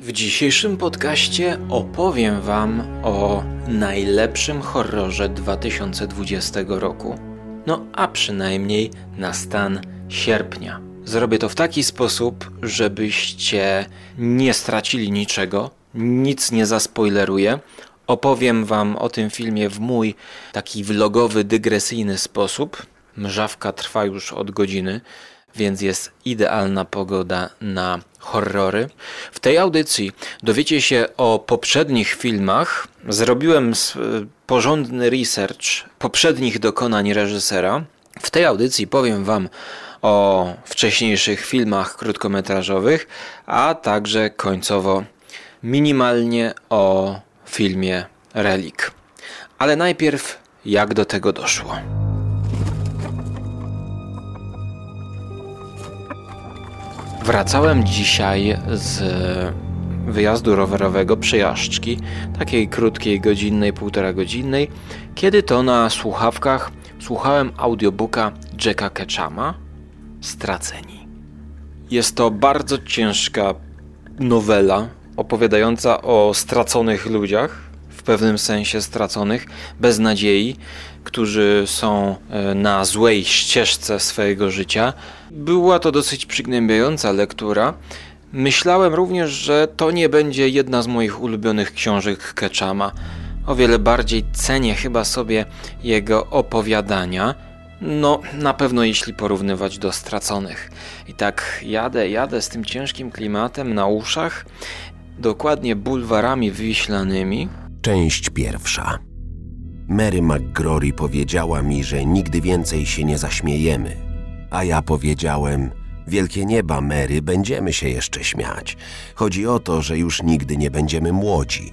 W dzisiejszym podcaście opowiem Wam o najlepszym horrorze 2020 roku. No a przynajmniej na stan sierpnia. Zrobię to w taki sposób, żebyście nie stracili niczego, nic nie zaspoileruję. Opowiem Wam o tym filmie w mój taki vlogowy, dygresyjny sposób. Mrzawka trwa już od godziny więc jest idealna pogoda na horrory. W tej audycji dowiecie się o poprzednich filmach. Zrobiłem porządny research poprzednich dokonań reżysera. W tej audycji powiem Wam o wcześniejszych filmach krótkometrażowych, a także końcowo minimalnie o filmie Relik. Ale najpierw jak do tego doszło. Wracałem dzisiaj z wyjazdu rowerowego, przejażdżki, takiej krótkiej, godzinnej, półtora godzinnej, kiedy to na słuchawkach słuchałem audiobooka Jacka Ketchama Straceni. Jest to bardzo ciężka nowela opowiadająca o straconych ludziach, w pewnym sensie straconych, bez nadziei, którzy są e, na złej ścieżce swojego życia. Była to dosyć przygnębiająca lektura. Myślałem również, że to nie będzie jedna z moich ulubionych książek Ketchama. O wiele bardziej cenię chyba sobie jego opowiadania. No, na pewno jeśli porównywać do straconych. I tak jadę, jadę z tym ciężkim klimatem na uszach, dokładnie bulwarami wiślanymi. Część pierwsza. Mary McGrory powiedziała mi, że nigdy więcej się nie zaśmiejemy. A ja powiedziałem, wielkie nieba, Mary, będziemy się jeszcze śmiać. Chodzi o to, że już nigdy nie będziemy młodzi.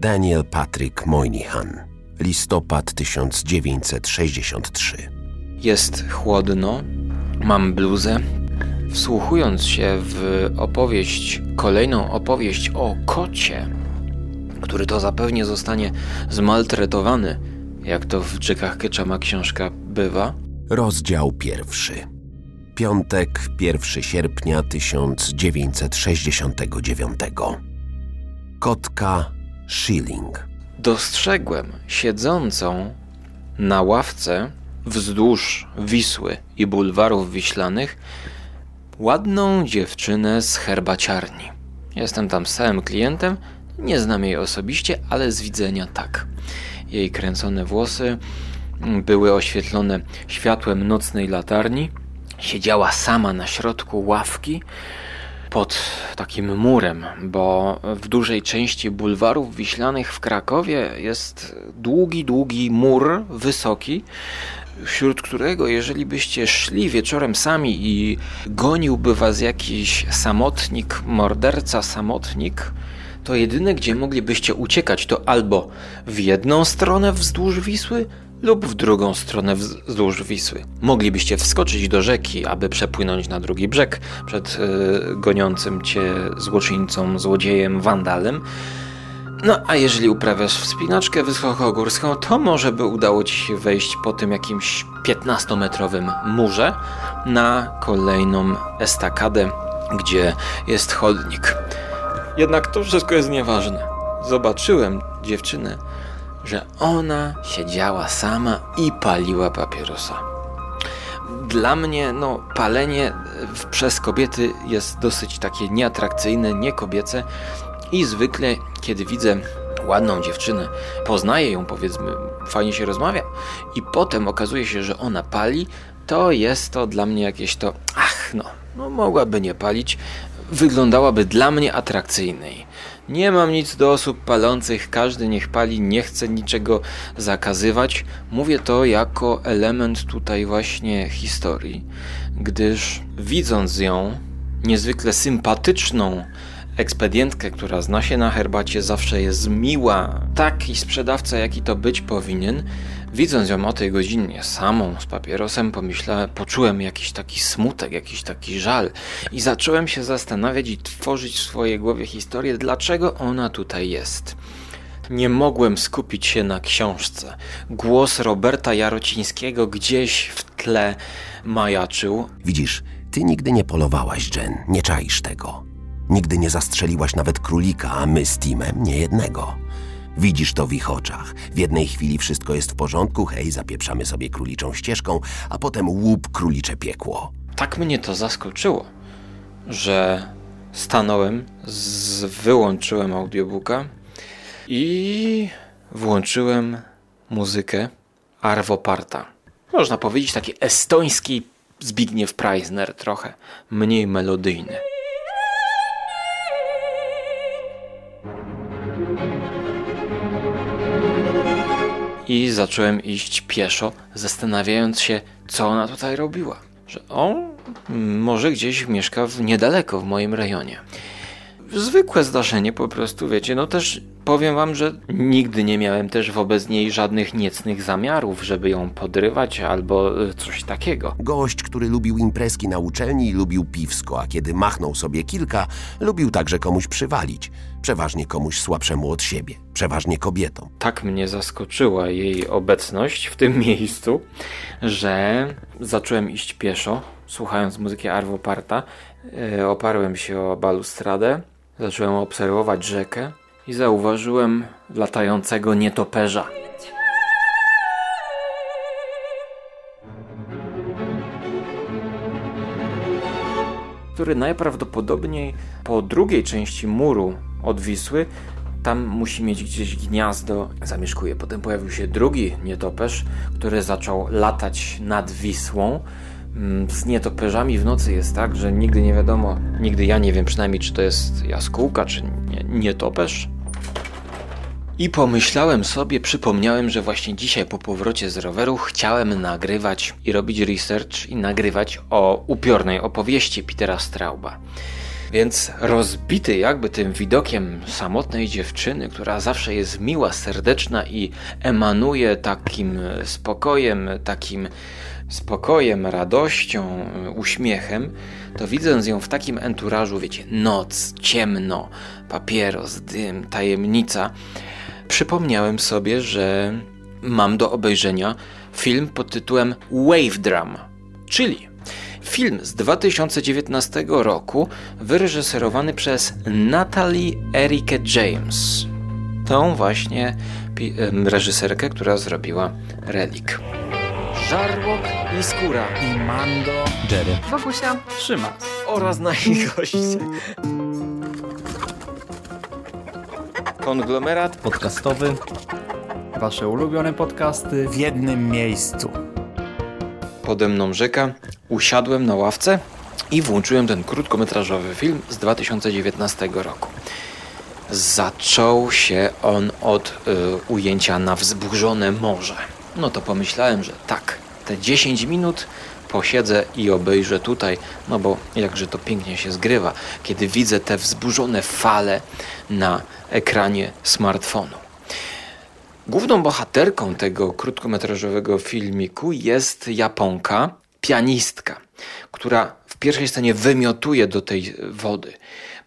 Daniel Patrick Moynihan, listopad 1963. Jest chłodno, mam bluzę. Wsłuchując się w opowieść, kolejną opowieść o kocie, który to zapewnie zostanie zmaltretowany, jak to w Jackach Ketchama książka bywa. Rozdział pierwszy. Piątek, 1 sierpnia 1969. Kotka Schilling. Dostrzegłem siedzącą na ławce wzdłuż Wisły i bulwarów wiślanych ładną dziewczynę z herbaciarni. Jestem tam całym klientem nie znam jej osobiście, ale z widzenia tak. Jej kręcone włosy były oświetlone światłem nocnej latarni. Siedziała sama na środku ławki pod takim murem, bo w dużej części bulwarów wiślanych w Krakowie jest długi, długi mur, wysoki, wśród którego, jeżeli byście szli wieczorem sami i goniłby was jakiś samotnik, morderca, samotnik, to jedyne, gdzie moglibyście uciekać, to albo w jedną stronę wzdłuż Wisły, lub w drugą stronę wzdłuż Wisły. Moglibyście wskoczyć do rzeki, aby przepłynąć na drugi brzeg przed yy, goniącym cię złoczyńcą, złodziejem, wandalem. No, a jeżeli uprawiasz wspinaczkę wysokogórską, to może by udało ci się wejść po tym jakimś 15-metrowym murze na kolejną estakadę, gdzie jest chodnik. Jednak to wszystko jest nieważne. Zobaczyłem dziewczynę, że ona siedziała sama i paliła papierosa. Dla mnie, no, palenie przez kobiety jest dosyć takie nieatrakcyjne, niekobiece i zwykle, kiedy widzę ładną dziewczynę, poznaję ją, powiedzmy, fajnie się rozmawia i potem okazuje się, że ona pali, to jest to dla mnie jakieś to, ach, no, no mogłaby nie palić, wyglądałaby dla mnie atrakcyjnej. Nie mam nic do osób palących, każdy niech pali, nie chcę niczego zakazywać. Mówię to jako element tutaj właśnie historii, gdyż widząc ją, niezwykle sympatyczną ekspedientkę, która zna się na herbacie, zawsze jest miła, taki sprzedawca, jaki to być powinien, Widząc ją o tej godzinie samą z papierosem, pomyślałem, poczułem jakiś taki smutek, jakiś taki żal i zacząłem się zastanawiać i tworzyć w swojej głowie historię, dlaczego ona tutaj jest. Nie mogłem skupić się na książce. Głos Roberta Jarocińskiego gdzieś w tle majaczył. Widzisz, ty nigdy nie polowałaś, Jen, nie czaisz tego. Nigdy nie zastrzeliłaś nawet królika, a my z Timem nie jednego. Widzisz to w ich oczach. W jednej chwili wszystko jest w porządku, hej, zapieprzamy sobie króliczą ścieżką, a potem łup królicze piekło. Tak mnie to zaskoczyło, że stanąłem, z, wyłączyłem audiobooka i włączyłem muzykę Arvo Parta. Można powiedzieć taki estoński Zbigniew Preisner trochę, mniej melodyjny. I zacząłem iść pieszo, zastanawiając się, co ona tutaj robiła. Że on może gdzieś mieszka w niedaleko w moim rejonie. Zwykłe zdarzenie po prostu, wiecie, no też powiem wam, że nigdy nie miałem też wobec niej żadnych niecnych zamiarów, żeby ją podrywać albo e, coś takiego. Gość, który lubił imprezki na uczelni i lubił piwsko, a kiedy machnął sobie kilka, lubił także komuś przywalić. Przeważnie komuś słabszemu od siebie, przeważnie kobietom. Tak mnie zaskoczyła jej obecność w tym miejscu, że zacząłem iść pieszo, słuchając muzyki Arvo Parta. E, oparłem się o balustradę, zacząłem obserwować rzekę i zauważyłem latającego nietoperza. który najprawdopodobniej po drugiej części muru od Wisły tam musi mieć gdzieś gniazdo, zamieszkuje. Potem pojawił się drugi nietoperz, który zaczął latać nad Wisłą. Mm, z nietoperzami w nocy jest tak, że nigdy nie wiadomo, nigdy ja nie wiem przynajmniej, czy to jest jaskółka, czy nie, nietoperz. I pomyślałem sobie, przypomniałem, że właśnie dzisiaj po powrocie z roweru chciałem nagrywać i robić research i nagrywać o upiornej opowieści Petera Strauba. Więc rozbity jakby tym widokiem samotnej dziewczyny, która zawsze jest miła, serdeczna i emanuje takim spokojem, takim spokojem, radością, uśmiechem, to widząc ją w takim enturażu, wiecie, noc, ciemno, papieros, dym, tajemnica, przypomniałem sobie, że mam do obejrzenia film pod tytułem Wave Drama, czyli film z 2019 roku wyreżyserowany przez Natalie Erika James. Tą właśnie reżyserkę, która zrobiła Relik. Żarłok i Skóra i Mando, Jerry, Wokusia, Szymas. oraz nasi goście. Konglomerat podcastowy. Wasze ulubione podcasty w jednym miejscu. Pode mną rzeka, usiadłem na ławce i włączyłem ten krótkometrażowy film z 2019 roku. Zaczął się on od y, ujęcia na wzburzone morze. No to pomyślałem, że tak, te 10 minut posiedzę i obejrzę tutaj, no bo jakże to pięknie się zgrywa, kiedy widzę te wzburzone fale na ekranie smartfonu. Główną bohaterką tego krótkometrażowego filmiku jest Japonka, pianistka, która w pierwszej scenie wymiotuje do tej wody.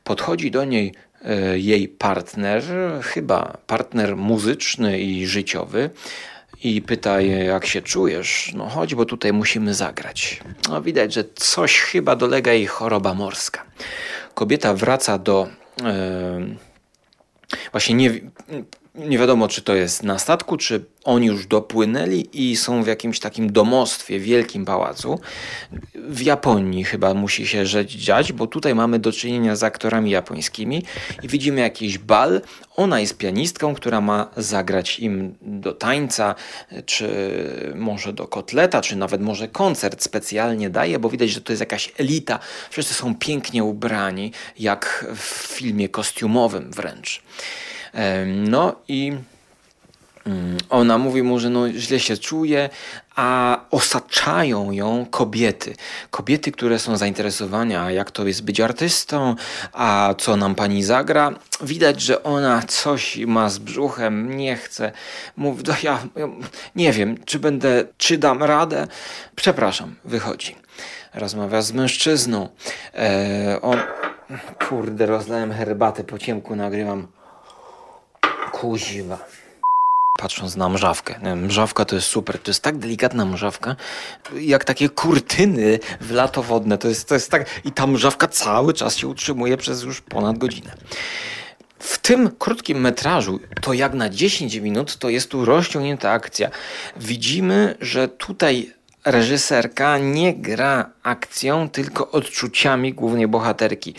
Podchodzi do niej e, jej partner, chyba partner muzyczny i życiowy, i pyta je, jak się czujesz. No chodź, bo tutaj musimy zagrać. No widać, że coś chyba dolega jej choroba morska. Kobieta wraca do. Yy, właśnie nie, nie wiadomo, czy to jest na statku, czy oni już dopłynęli i są w jakimś takim domostwie, wielkim pałacu. W Japonii chyba musi się rzecz dziać, bo tutaj mamy do czynienia z aktorami japońskimi i widzimy jakiś bal. Ona jest pianistką, która ma zagrać im do tańca, czy może do kotleta, czy nawet może koncert specjalnie daje, bo widać, że to jest jakaś elita. Wszyscy są pięknie ubrani, jak w filmie kostiumowym wręcz. No i mm, ona mówi mu, że no źle się czuje, a osaczają ją kobiety. Kobiety, które są zainteresowane, a jak to jest być artystą, a co nam pani zagra. Widać, że ona coś ma z brzuchem, nie chce. Mówi, no ja, ja nie wiem, czy będę, czy dam radę. Przepraszam, wychodzi. Rozmawia z mężczyzną. E, on, kurde, rozlałem herbatę po ciemku, nagrywam Kuźwa. patrząc na mrzawkę. Mrzawka to jest super, to jest tak delikatna mrzawka, jak takie kurtyny w lato wodne. To jest, to jest tak, i ta mrzawka cały czas się utrzymuje przez już ponad godzinę. W tym krótkim metrażu, to jak na 10 minut, to jest tu rozciągnięta akcja. Widzimy, że tutaj reżyserka nie gra akcją, tylko odczuciami głównej bohaterki.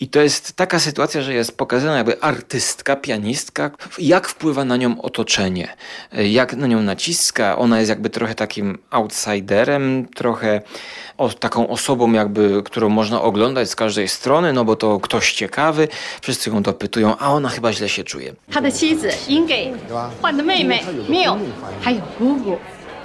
I to jest taka sytuacja, że jest pokazana jakby artystka, pianistka, jak wpływa na nią otoczenie, jak na nią naciska. Ona jest jakby trochę takim outsiderem, trochę o, taką osobą jakby, którą można oglądać z każdej strony, no bo to ktoś ciekawy, wszyscy ją dopytują, a ona chyba źle się czuje. 他的妻子英给换的妹妹缪，还有姑姑。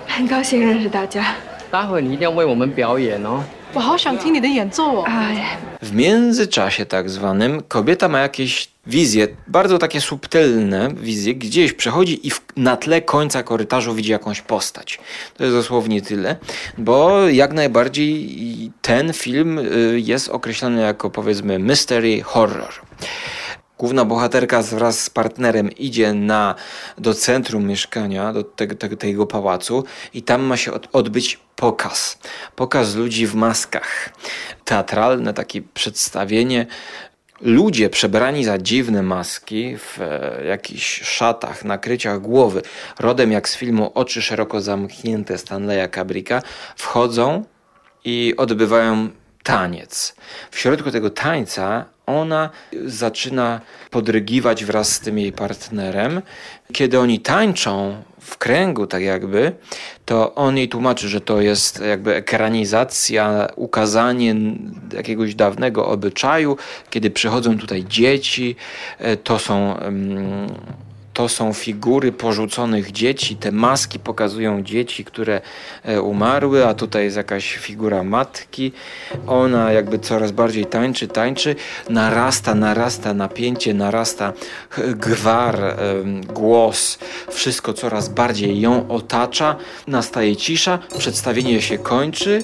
很高兴认识大家。待会你一定要为我们表演哦。我好想听你的演奏哦。哎， W międzyczasie tak zwanym kobieta ma jakieś wizje, bardzo takie subtelne wizje, gdzieś przechodzi i w, na tle końca korytarzu widzi jakąś postać. To jest dosłownie tyle, bo jak najbardziej ten film y, jest określany jako powiedzmy mystery horror. Główna bohaterka wraz z partnerem idzie na, do centrum mieszkania, do tego, tego, tego pałacu i tam ma się od, odbyć pokaz. Pokaz ludzi w maskach. Teatralne takie przedstawienie. Ludzie przebrani za dziwne maski w e, jakichś szatach, nakryciach głowy, rodem jak z filmu Oczy szeroko zamknięte Stanleya Kubricka, wchodzą i odbywają taniec. W środku tego tańca ona zaczyna podrygiwać wraz z tym jej partnerem. Kiedy oni tańczą w kręgu, tak jakby, to on jej tłumaczy, że to jest jakby ekranizacja, ukazanie jakiegoś dawnego obyczaju, kiedy przychodzą tutaj dzieci, e, to są. Um, to są figury porzuconych dzieci. Te maski pokazują dzieci, które e, umarły, a tutaj jest jakaś figura matki. Ona jakby coraz bardziej tańczy, tańczy, narasta, narasta napięcie, narasta gwar, głos, wszystko coraz bardziej ją otacza. Nastaje cisza, przedstawienie się kończy.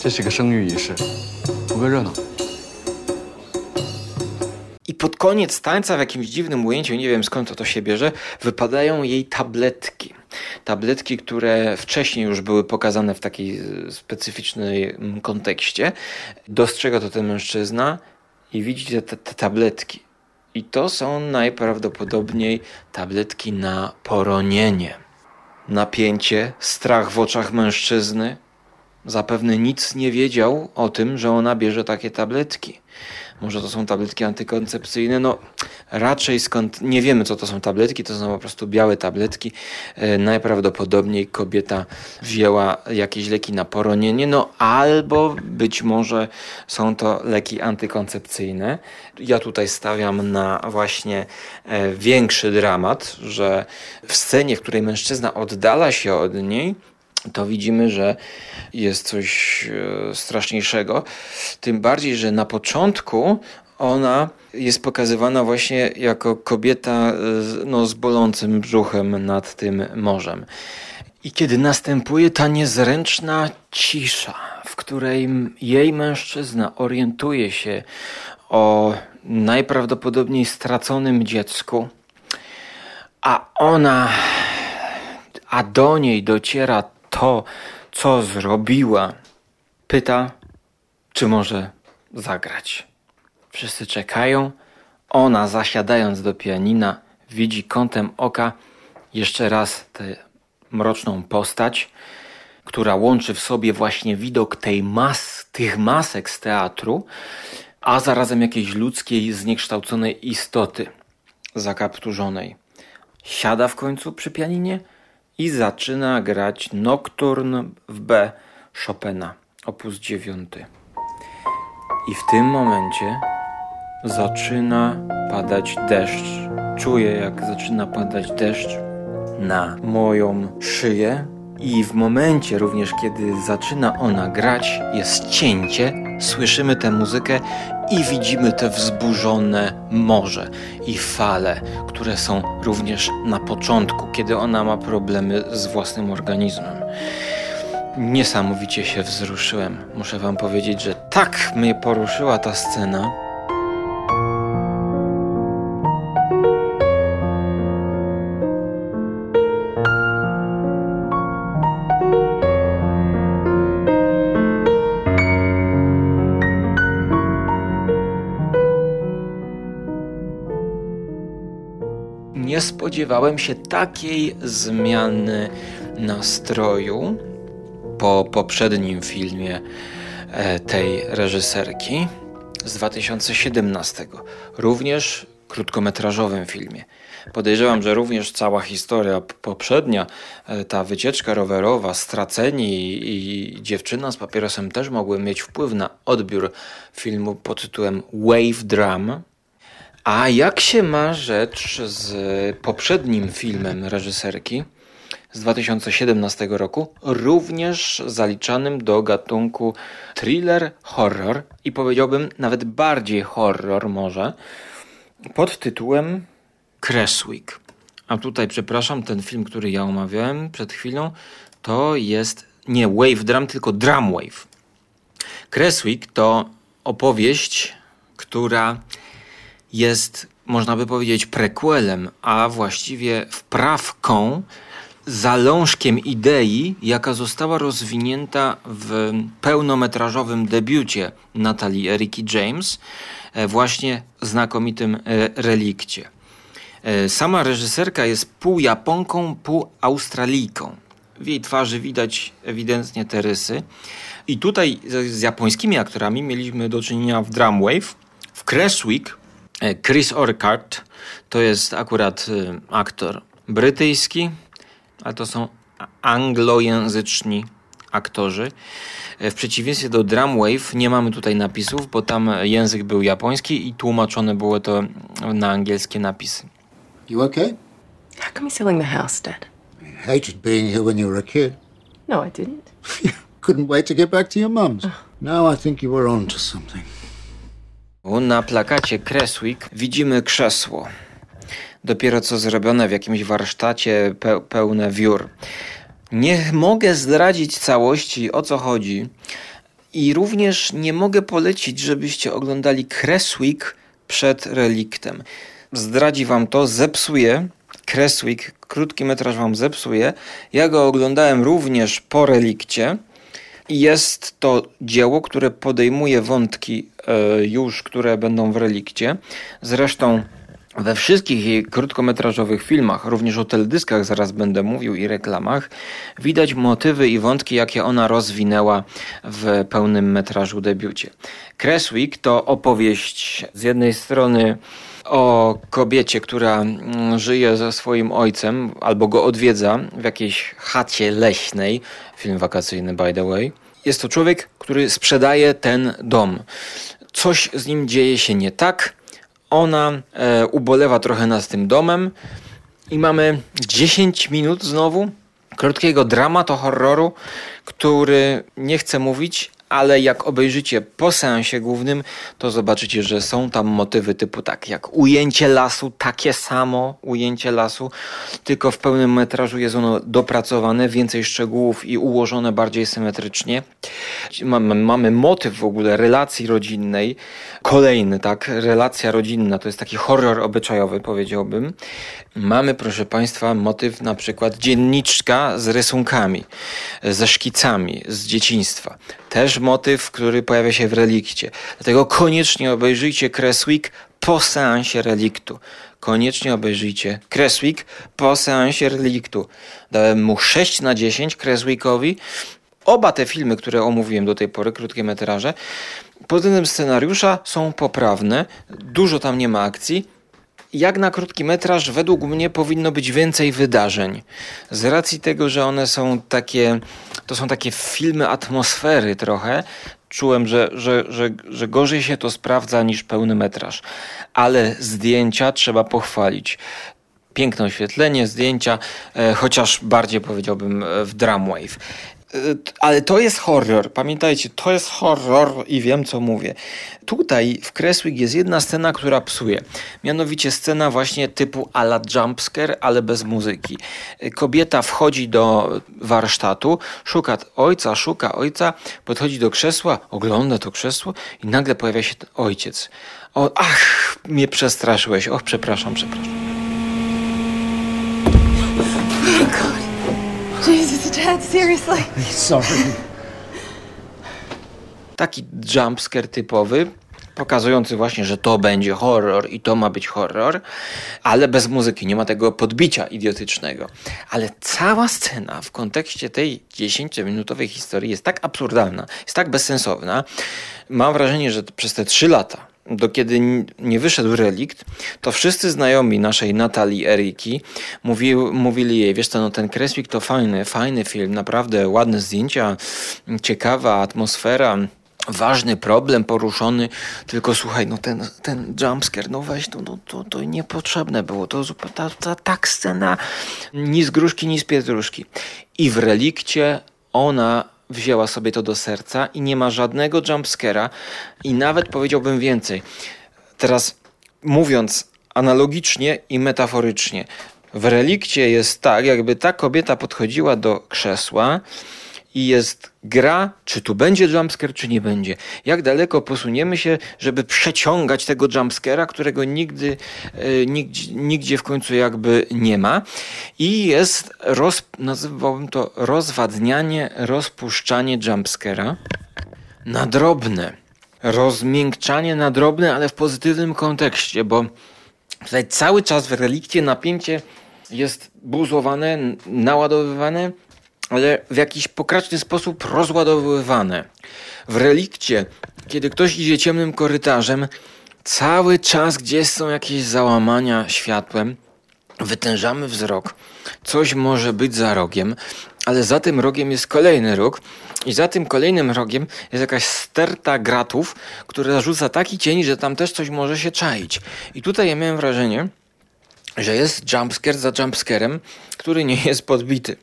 这是个生育仪式，图个热闹。 I pod koniec tańca w jakimś dziwnym ujęciu, nie wiem skąd to, to się bierze, wypadają jej tabletki. Tabletki, które wcześniej już były pokazane w takiej specyficznym kontekście. Dostrzega to ten mężczyzna i widzi te, te tabletki. I to są najprawdopodobniej tabletki na poronienie. Napięcie, strach w oczach mężczyzny. Zapewne nic nie wiedział o tym, że ona bierze takie tabletki. Może to są tabletki antykoncepcyjne? No, raczej skąd nie wiemy, co to są tabletki. To są po prostu białe tabletki. E, najprawdopodobniej kobieta wzięła jakieś leki na poronienie, no albo być może są to leki antykoncepcyjne. Ja tutaj stawiam na właśnie e, większy dramat, że w scenie, w której mężczyzna oddala się od niej, to widzimy, że jest coś e, straszniejszego. Tym bardziej, że na początku ona jest pokazywana właśnie jako kobieta no, z bolącym brzuchem nad tym morzem. I kiedy następuje ta niezręczna cisza, w której jej mężczyzna orientuje się o najprawdopodobniej straconym dziecku, a ona, a do niej dociera to, co zrobiła, pyta, czy może zagrać. Wszyscy czekają. Ona, zasiadając do pianina, widzi kątem oka jeszcze raz tę mroczną postać, która łączy w sobie właśnie widok tej mas, tych masek z teatru, a zarazem jakiejś ludzkiej, zniekształconej istoty zakapturzonej. Siada w końcu przy pianinie i zaczyna grać Nocturne w B Chopina, opus 9. I w tym momencie zaczyna padać deszcz. Czuję, jak zaczyna padać deszcz na moją szyję. I w momencie również, kiedy zaczyna ona grać, jest cięcie, słyszymy tę muzykę i widzimy te wzburzone morze i fale, które są również na początku, kiedy ona ma problemy z własnym organizmem. Niesamowicie się wzruszyłem. Muszę Wam powiedzieć, że tak mnie poruszyła ta scena. Spodziewałem się takiej zmiany nastroju po poprzednim filmie e, tej reżyserki z 2017. Również krótkometrażowym filmie. Podejrzewam, że również cała historia poprzednia, e, ta wycieczka rowerowa, straceni i, dziewczyna z papierosem też mogły mieć wpływ na odbiór filmu pod tytułem Wave Drum. A jak się ma rzecz z poprzednim filmem reżyserki z 2017 roku, również zaliczanym do gatunku thriller, horror i powiedziałbym nawet bardziej horror może, pod tytułem Crashwick. A tutaj, przepraszam, ten film, który ja omawiałem przed chwilą, to jest nie Wave Drum, tylko Drum Wave. Crashwick to opowieść, która jest, można by powiedzieć, prequelem, a właściwie wprawką, zalążkiem idei, jaka została rozwinięta w pełnometrażowym debiucie Natalii Eriki James, e, właśnie znakomitym e, relikcie. E, sama reżyserka jest pół Japonką, pół Australijką. W jej twarzy widać ewidentnie te rysy. I tutaj z, japońskimi aktorami mieliśmy do czynienia w Drumwave. W Crash Week e, Chris Orchard to jest akurat e, aktor brytyjski, ale to są anglojęzyczni aktorzy. W przeciwieństwie do Drumwave nie mamy tutaj napisów, bo tam język był japoński i tłumaczone było to na angielskie napisy. You okay? How come you're selling the house, Dad? You hated being here when you were a kid. No, I didn't. couldn't wait to get back to your mum's. Now I think you were on to something. Na plakacie Creswick widzimy krzesło. Dopiero co zrobione w jakimś warsztacie pe pełne wiór. Nie mogę zdradzić całości o co chodzi i również nie mogę polecić, żebyście oglądali Creswick przed reliktem zdradzi wam to, zepsuje. Creswick, krótki metraż wam zepsuje. Ja go oglądałem również po relikcie. Jest to dzieło, które podejmuje wątki już, które będą w relikcie. Zresztą we wszystkich jej krótkometrażowych filmach, również o teledyskach zaraz będę mówił i reklamach, widać motywy i wątki, jakie ona rozwinęła w pełnym metrażu debiucie. Creswick to opowieść z jednej strony o kobiecie, która mm, żyje ze swoim ojcem albo go odwiedza w jakiejś chacie leśnej. Film wakacyjny, by the way. Jest to człowiek, który sprzedaje ten dom. Coś z nim dzieje się nie tak. Ona e, ubolewa trochę nad tym domem i mamy 10 minut znowu krótkiego dramatu horroru, który nie chcę mówić, ale jak obejrzycie po seansie głównym, to zobaczycie, że są tam motywy typu tak jak ujęcie lasu, takie samo ujęcie lasu, tylko w pełnym metrażu jest ono dopracowane, więcej szczegółów i ułożone bardziej symetrycznie. Mamy, mamy motyw w ogóle relacji rodzinnej, kolejny, tak, relacja rodzinna, to jest taki horror obyczajowy, powiedziałbym. Mamy, proszę Państwa, motyw na przykład dzienniczka z rysunkami, ze szkicami z dzieciństwa. Też motyw, który pojawia się w relikcie. Dlatego koniecznie obejrzyjcie Creswick po seansie reliktu. Koniecznie obejrzyjcie Creswick po seansie reliktu. Dałem mu 6 na 10 Creswickowi. Oba te filmy, które omówiłem do tej pory, krótkie metraże, pod względem scenariusza są poprawne. Dużo tam nie ma akcji jak na krótki metraż, według mnie powinno być więcej wydarzeń. Z racji tego, że one są takie, to są takie filmy atmosfery trochę, czułem, że, że, że, że gorzej się to sprawdza niż pełny metraż. Ale zdjęcia trzeba pochwalić. Piękne oświetlenie, zdjęcia, e, chociaż bardziej powiedziałbym e, w Drumwave. Ale to jest horror. Pamiętajcie, to jest horror i wiem, co mówię. Tutaj w Creswick jest jedna scena, która psuje. Mianowicie scena właśnie typu ala jumpscare, ale bez muzyki. Kobieta wchodzi do warsztatu, szuka ojca, szuka ojca, podchodzi do krzesła, ogląda to krzesło i nagle pojawia się ojciec. O, ach, mnie przestraszyłeś. Och, przepraszam, przepraszam. Dad, seriously. Sorry. Taki jumpscare typowy. pokazujący właśnie, że to będzie horror i to ma być horror, ale bez muzyki, nie ma tego podbicia idiotycznego. Ale cała scena w kontekście tej 10-minutowej historii jest tak absurdalna, jest tak bezsensowna. Mam wrażenie, że przez te 3 lata do kiedy nie wyszedł relikt, to wszyscy znajomi naszej Natalii Eriki mówi, mówili jej, wiesz co, no ten Kreswik to fajny, fajny film, naprawdę ładne zdjęcia, ciekawa atmosfera, ważny problem poruszony, tylko słuchaj, no ten, ten jumpscare, no weź, to, no, to, to niepotrzebne było, to ta, ta, tak scena ni z gruszki, ni z pietruszki. I w relikcie ona wzięła sobie to do serca i nie ma żadnego jumpscare'a i nawet powiedziałbym więcej. Teraz mówiąc analogicznie i metaforycznie, w relikcie jest tak, jakby ta kobieta podchodziła do krzesła, i jest gra, czy tu będzie jumpscare, czy nie będzie. Jak daleko posuniemy się, żeby przeciągać tego jumpscare'a, którego nigdy, e, nigdzie, nigdzie w końcu jakby nie ma. I jest, roz, nazywałbym to rozwadnianie, rozpuszczanie jumpscare'a na drobne. Rozmiękczanie na drobne, ale w pozytywnym kontekście, bo tutaj cały czas w relikcie napięcie jest buzowane, naładowywane ale w jakiś pokraczny sposób rozładowywane. W relikcie, kiedy ktoś idzie ciemnym korytarzem, cały czas gdzieś są jakieś załamania światłem, wytężamy wzrok, coś może być za rogiem, ale za tym rogiem jest kolejny róg i za tym kolejnym rogiem jest jakaś sterta gratów, która rzuca taki cień, że tam też coś może się czaić. I tutaj ja miałem wrażenie, że jest jumpscare za jumpscarem, który nie jest podbity.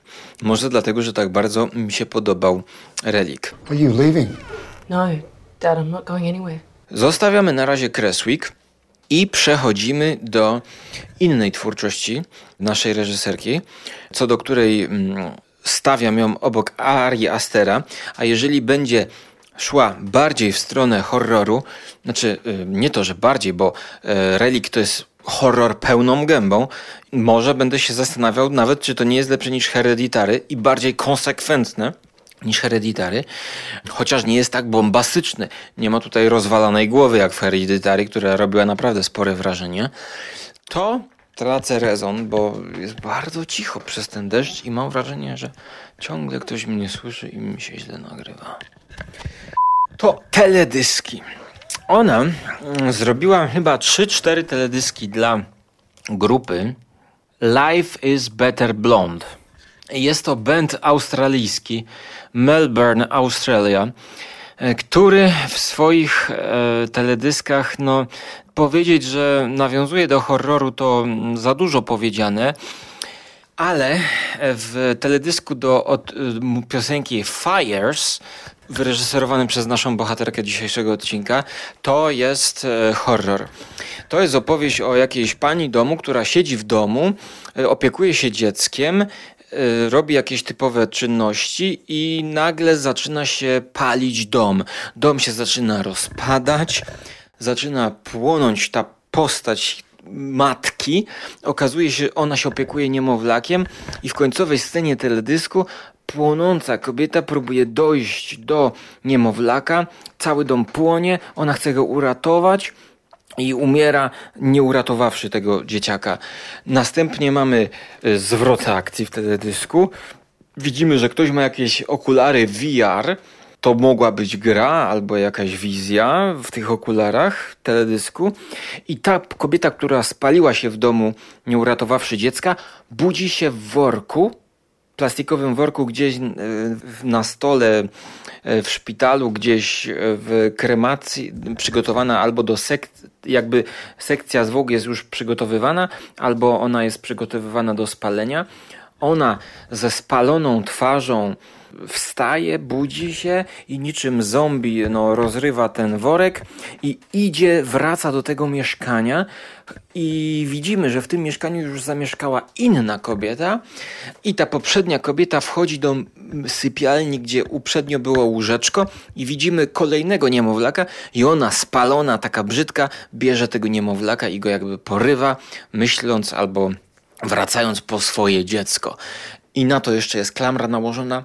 Może dlatego, że tak bardzo mi się podobał relik. Are you leaving? No, Dad, I'm not going anywhere. Zostawiamy na razie Cresswick i przechodzimy do innej twórczości naszej reżyserki, co do której mm, stawiam ją obok Ari Astera, a jeżeli będzie szła bardziej w stronę horroru, znaczy y, nie to, że bardziej, bo y, Relik to jest horror pełną gębą, może będę się zastanawiał nawet, czy to nie jest lepsze niż Hereditary i bardziej konsekwentne niż Hereditary, chociaż nie jest tak bombastyczny. Nie ma tutaj rozwalanej głowy jak w Hereditary, która robiła naprawdę spore wrażenie. To tracę rezon, bo jest bardzo cicho przez ten deszcz i mam wrażenie, że ciągle ktoś mnie słyszy i mi się źle nagrywa. To teledyski. Ona mm, zrobiła chyba 3-4 teledyski dla grupy Life is Better Blonde. Jest to band australijski, Melbourne, Australia, e, który w swoich e, teledyskach, no powiedzieć, że nawiązuje do horroru to mm, za dużo powiedziane, ale w teledysku do od, piosenki Fires wyreżyserowany przez naszą bohaterkę dzisiejszego odcinka, to jest e, horror. To jest opowieść o jakiejś pani domu, która siedzi w domu, e, opiekuje się dzieckiem, e, robi jakieś typowe czynności i nagle zaczyna się palić dom. Dom się zaczyna rozpadać, zaczyna płonąć ta postać matki. Okazuje się, ona się opiekuje niemowlakiem i w końcowej scenie teledysku płonąca kobieta próbuje dojść do niemowlaka, cały dom płonie, ona chce go uratować i umiera, nie uratowawszy tego dzieciaka. Następnie mamy e, zwrot akcji w teledysku. Widzimy, że ktoś ma jakieś okulary VR. To mogła być gra albo jakaś wizja w tych okularach teledysku. I ta kobieta, która spaliła się w domu, nie uratowawszy dziecka, budzi się w worku plastikowym worku gdzieś e, na stole e, w szpitalu, gdzieś e, w kremacji przygotowana albo do sekcji, jakby sekcja zwłok jest już przygotowywana, albo ona jest przygotowywana do spalenia. Ona ze spaloną twarzą wstaje, budzi się i niczym zombie no, rozrywa ten worek i idzie, wraca do tego mieszkania i widzimy, że w tym mieszkaniu już zamieszkała inna kobieta i ta poprzednia kobieta wchodzi do sypialni, gdzie uprzednio było łóżeczko i widzimy kolejnego niemowlaka i ona spalona, taka brzydka, bierze tego niemowlaka i go jakby porywa, myśląc albo wracając po swoje dziecko. I na to jeszcze jest klamra nałożona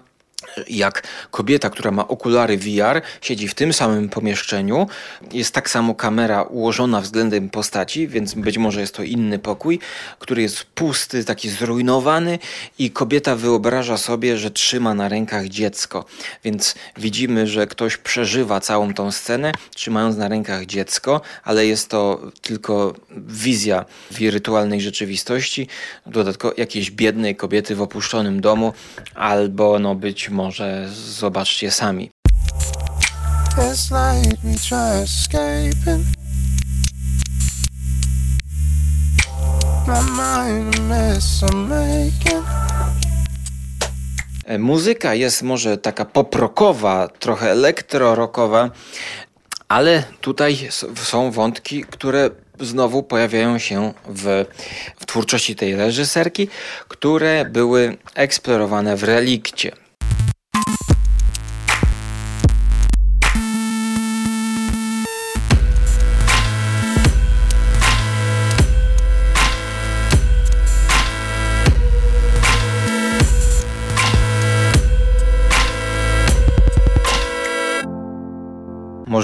jak kobieta, która ma okulary VR, siedzi w tym samym pomieszczeniu. Jest tak samo kamera ułożona względem postaci, więc być może jest to inny pokój, który jest pusty, taki zrujnowany i kobieta wyobraża sobie, że trzyma na rękach dziecko. Więc widzimy, że ktoś przeżywa całą tą scenę, trzymając na rękach dziecko, ale jest to tylko wizja wirtualnej rzeczywistości, dodatkowo jakiejś biednej kobiety w opuszczonym domu, albo no być może zobaczcie sami. E, muzyka jest może taka poprokowa, trochę elektrorokowa, ale tutaj są wątki, które znowu pojawiają się w, w twórczości tej reżyserki, które były eksplorowane w relikcie.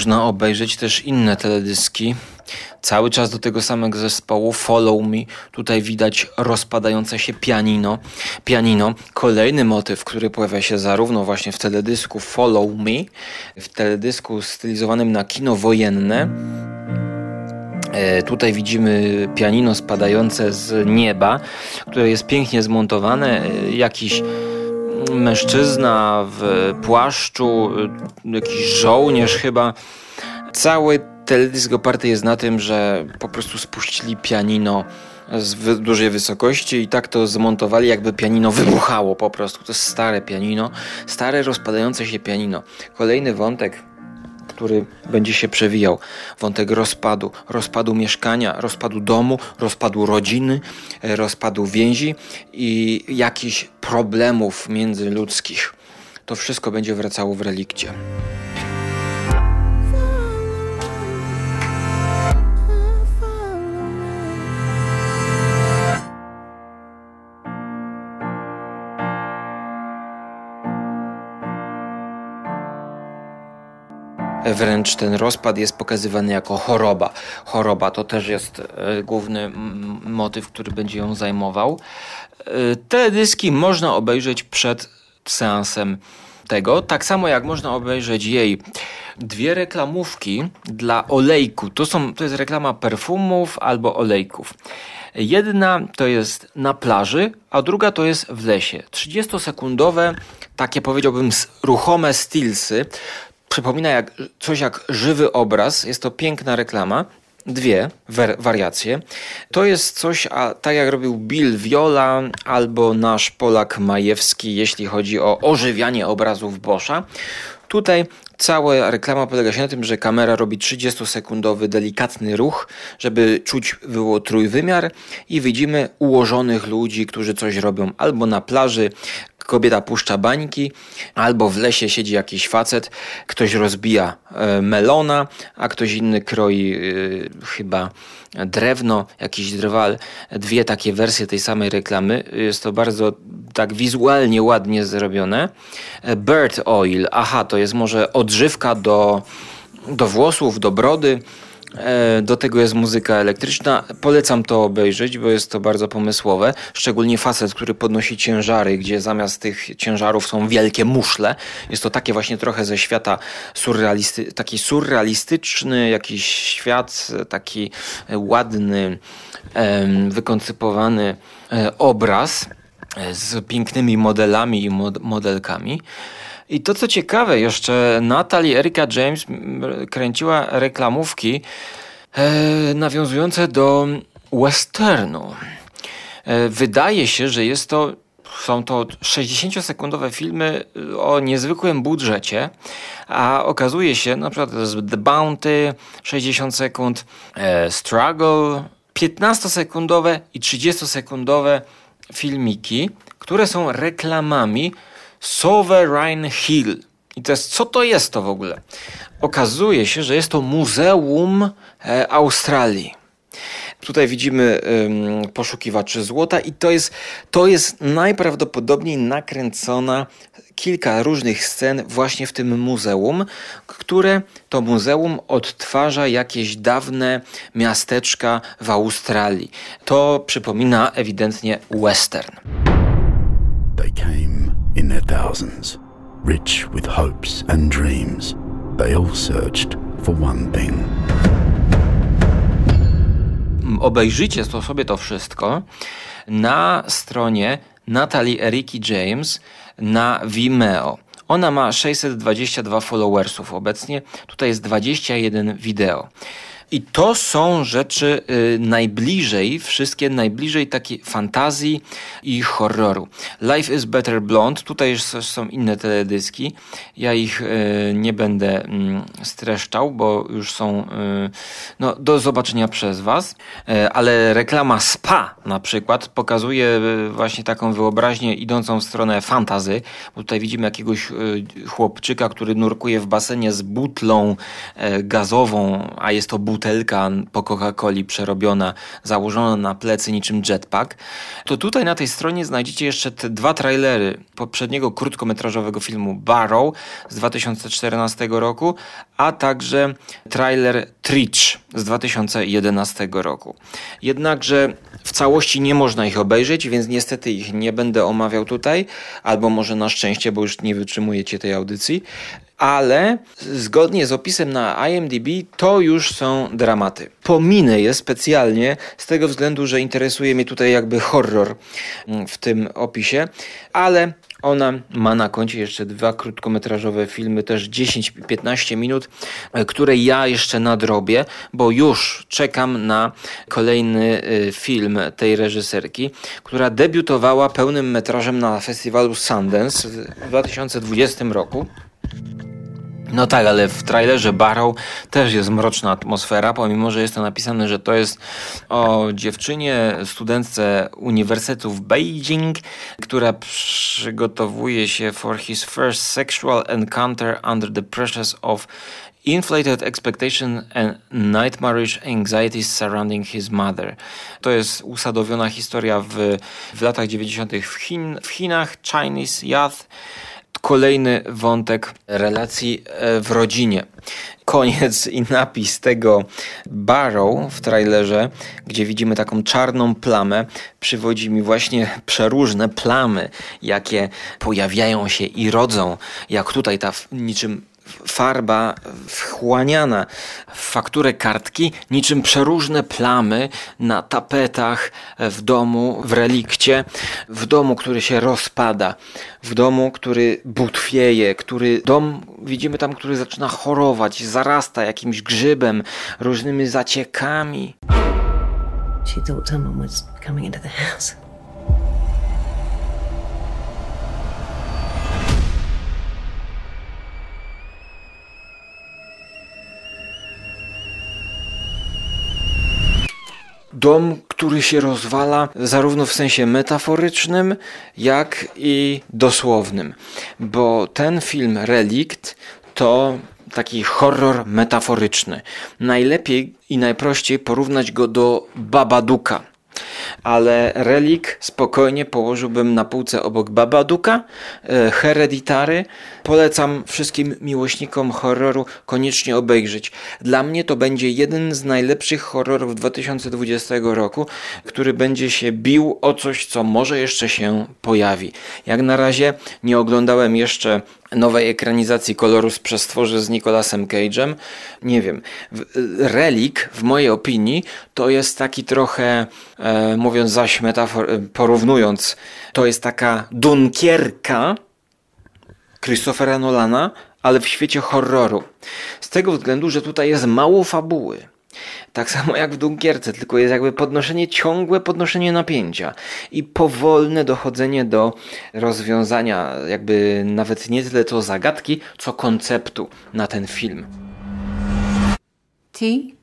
Można obejrzeć też inne teledyski. Cały czas do tego samego zespołu Follow Me. Tutaj widać rozpadające się pianino. Pianino. Kolejny motyw, który pojawia się zarówno właśnie w teledysku Follow Me, w teledysku stylizowanym na kino wojenne. E, tutaj widzimy pianino spadające z nieba, które jest pięknie zmontowane. E, jakiś mężczyzna w płaszczu, jakiś żołnierz chyba. Cały teledysk oparty jest na tym, że po prostu spuścili pianino z dużej wysokości i tak to zmontowali, jakby pianino wybuchało po prostu. To jest stare pianino, stare rozpadające się pianino. Kolejny wątek który będzie się przewijał. Wątek rozpadu, rozpadu mieszkania, rozpadu domu, rozpadu rodziny, e, rozpadu więzi i jakichś problemów międzyludzkich. To wszystko będzie wracało w relikcie. Wręcz ten rozpad jest pokazywany jako choroba. Choroba to też jest e, główny motyw, który będzie ją zajmował. E, te dyski można obejrzeć przed seansem tego, tak samo jak można obejrzeć jej dwie reklamówki dla olejku. To, są, to jest reklama perfumów albo olejków. Jedna to jest na plaży, a druga to jest w lesie. 30-sekundowe, takie powiedziałbym ruchome stillsy przypomina jak, coś jak żywy obraz. Jest to piękna reklama. Dwie wariacje. To jest coś, a, tak jak robił Bill Viola albo nasz Polak Majewski, jeśli chodzi o ożywianie obrazów Boscha. Tutaj cała reklama polega się na tym, że kamera robi 30-sekundowy delikatny ruch, żeby czuć było trójwymiar i widzimy ułożonych ludzi, którzy coś robią albo na plaży, kobieta puszcza bańki, albo w lesie siedzi jakiś facet, ktoś rozbija e, melona, a ktoś inny kroi e, chyba drewno, jakiś drwal. Dwie takie wersje tej samej reklamy. Jest to bardzo tak wizualnie ładnie zrobione. E, bird oil, aha, to jest może odżywka do, do włosów, do brody. E, do tego jest muzyka elektryczna. Polecam to obejrzeć, bo jest to bardzo pomysłowe. Szczególnie facet, który podnosi ciężary, gdzie zamiast tych ciężarów są wielkie muszle. Jest to takie właśnie trochę ze świata surrealisty, taki surrealistyczny, jakiś świat, taki ładny, wykoncypowany e, obraz e, z pięknymi modelami i modelkami. I to co ciekawe, jeszcze Natalie Erika James kręciła reklamówki e, nawiązujące do westernu. E, wydaje się, że jest to są to 60-sekundowe filmy o niezwykłym budżecie, a okazuje się, na przykład The Bounty 60 sekund, e, Struggle 15-sekundowe i 30-sekundowe filmiki, które są reklamami Sovereign Hill. I teraz, co to jest to w ogóle? Okazuje się, że jest to Muzeum e, Australii. Tutaj widzimy um, poszukiwaczy złota i to jest, to jest najprawdopodobniej nakręcona kilka różnych scen właśnie w tym muzeum, które to muzeum odtwarza jakieś dawne miasteczka w Australii. To przypomina ewidentnie western. They came in their thousands, rich with hopes and dreams. They all searched for one thing. Obejrzyjcie to sobie to wszystko na stronie Natalie Eriki James na Vimeo. Ona ma 622 followersów obecnie, tutaj jest 21 wideo. I to są rzeczy y, najbliżej, wszystkie najbliżej takiej fantazji i horroru. Life is Better Blonde, tutaj są inne teledyski. Ja ich y, nie będę y, streszczał, bo już są y, no, do zobaczenia przez Was. Ale reklama SPA na przykład pokazuje właśnie taką wyobraźnię idącą w stronę fantazy. Tutaj widzimy jakiegoś chłopczyka, który nurkuje w basenie z butlą gazową, a jest to but butelka po Coca-Coli przerobiona, założona na plecy niczym jetpack, to tutaj na tej stronie znajdziecie jeszcze te dwa trailery poprzedniego krótkometrażowego filmu Barrow z 2014 roku, a także trailer Trich z 2011 roku. Jednakże w całości nie można ich obejrzeć, więc niestety ich nie będę omawiał tutaj, albo może na szczęście, bo już nie wytrzymujecie tej audycji ale zgodnie z opisem na IMDb to już są dramaty. Pominę je specjalnie z tego względu, że interesuje mnie tutaj jakby horror mm, w tym opisie, ale ona ma na koncie jeszcze dwa krótkometrażowe filmy, też 10-15 minut, e, które ja jeszcze nadrobię, bo już czekam na kolejny e, film tej reżyserki, która debiutowała pełnym metrażem na festiwalu Sundance w 2020 roku. No tak, ale w trailerze Barrow też jest mroczna atmosfera, pomimo że jest to napisane, że to jest o dziewczynie, studentce Uniwersytetu w Beijing, która przygotowuje się for his first sexual encounter under the pressures of Inflated expectation and nightmarish anxieties surrounding his mother. To jest usadowiona historia w, w latach 90. w, Chin, w Chinach, Chinese Youth kolejny wątek relacji e, w rodzinie. Koniec i napis tego Barrow w trailerze, gdzie widzimy taką czarną plamę, przywodzi mi właśnie przeróżne plamy, jakie pojawiają się i rodzą, jak tutaj ta niczym farba wchłaniana w fakturę kartki, niczym przeróżne plamy na tapetach w domu, w relikcie, w domu, który się rozpada, w domu, który butwieje, który dom, widzimy tam, który zaczyna chorować, zarasta jakimś grzybem, różnymi zaciekami. She thought someone was coming into the house. Dom, który się rozwala zarówno w sensie metaforycznym, jak i dosłownym. Bo ten film Relikt to taki horror metaforyczny. Najlepiej i najprościej porównać go do Babaduka ale Relik spokojnie położyłbym na półce obok Babaduka, e, Hereditary. Polecam wszystkim miłośnikom horroru koniecznie obejrzeć. Dla mnie to będzie jeden z najlepszych horrorów 2020 roku, który będzie się bił o coś, co może jeszcze się pojawi. Jak na razie nie oglądałem jeszcze nowej ekranizacji Koloru z przestworzy z Nicolasem Cage'em. Nie wiem. Relik, w mojej opinii, to jest taki trochę, e, mówiąc zaś metafor, porównując, to jest taka Dunkierka Christophera Nolana, ale w świecie horroru. Z tego względu, że tutaj jest mało fabuły. Tak samo jak w Dunkierce, tylko jest jakby podnoszenie, ciągłe podnoszenie napięcia i powolne dochodzenie do rozwiązania, jakby nawet nie tyle to zagadki, co konceptu na ten film. Tea?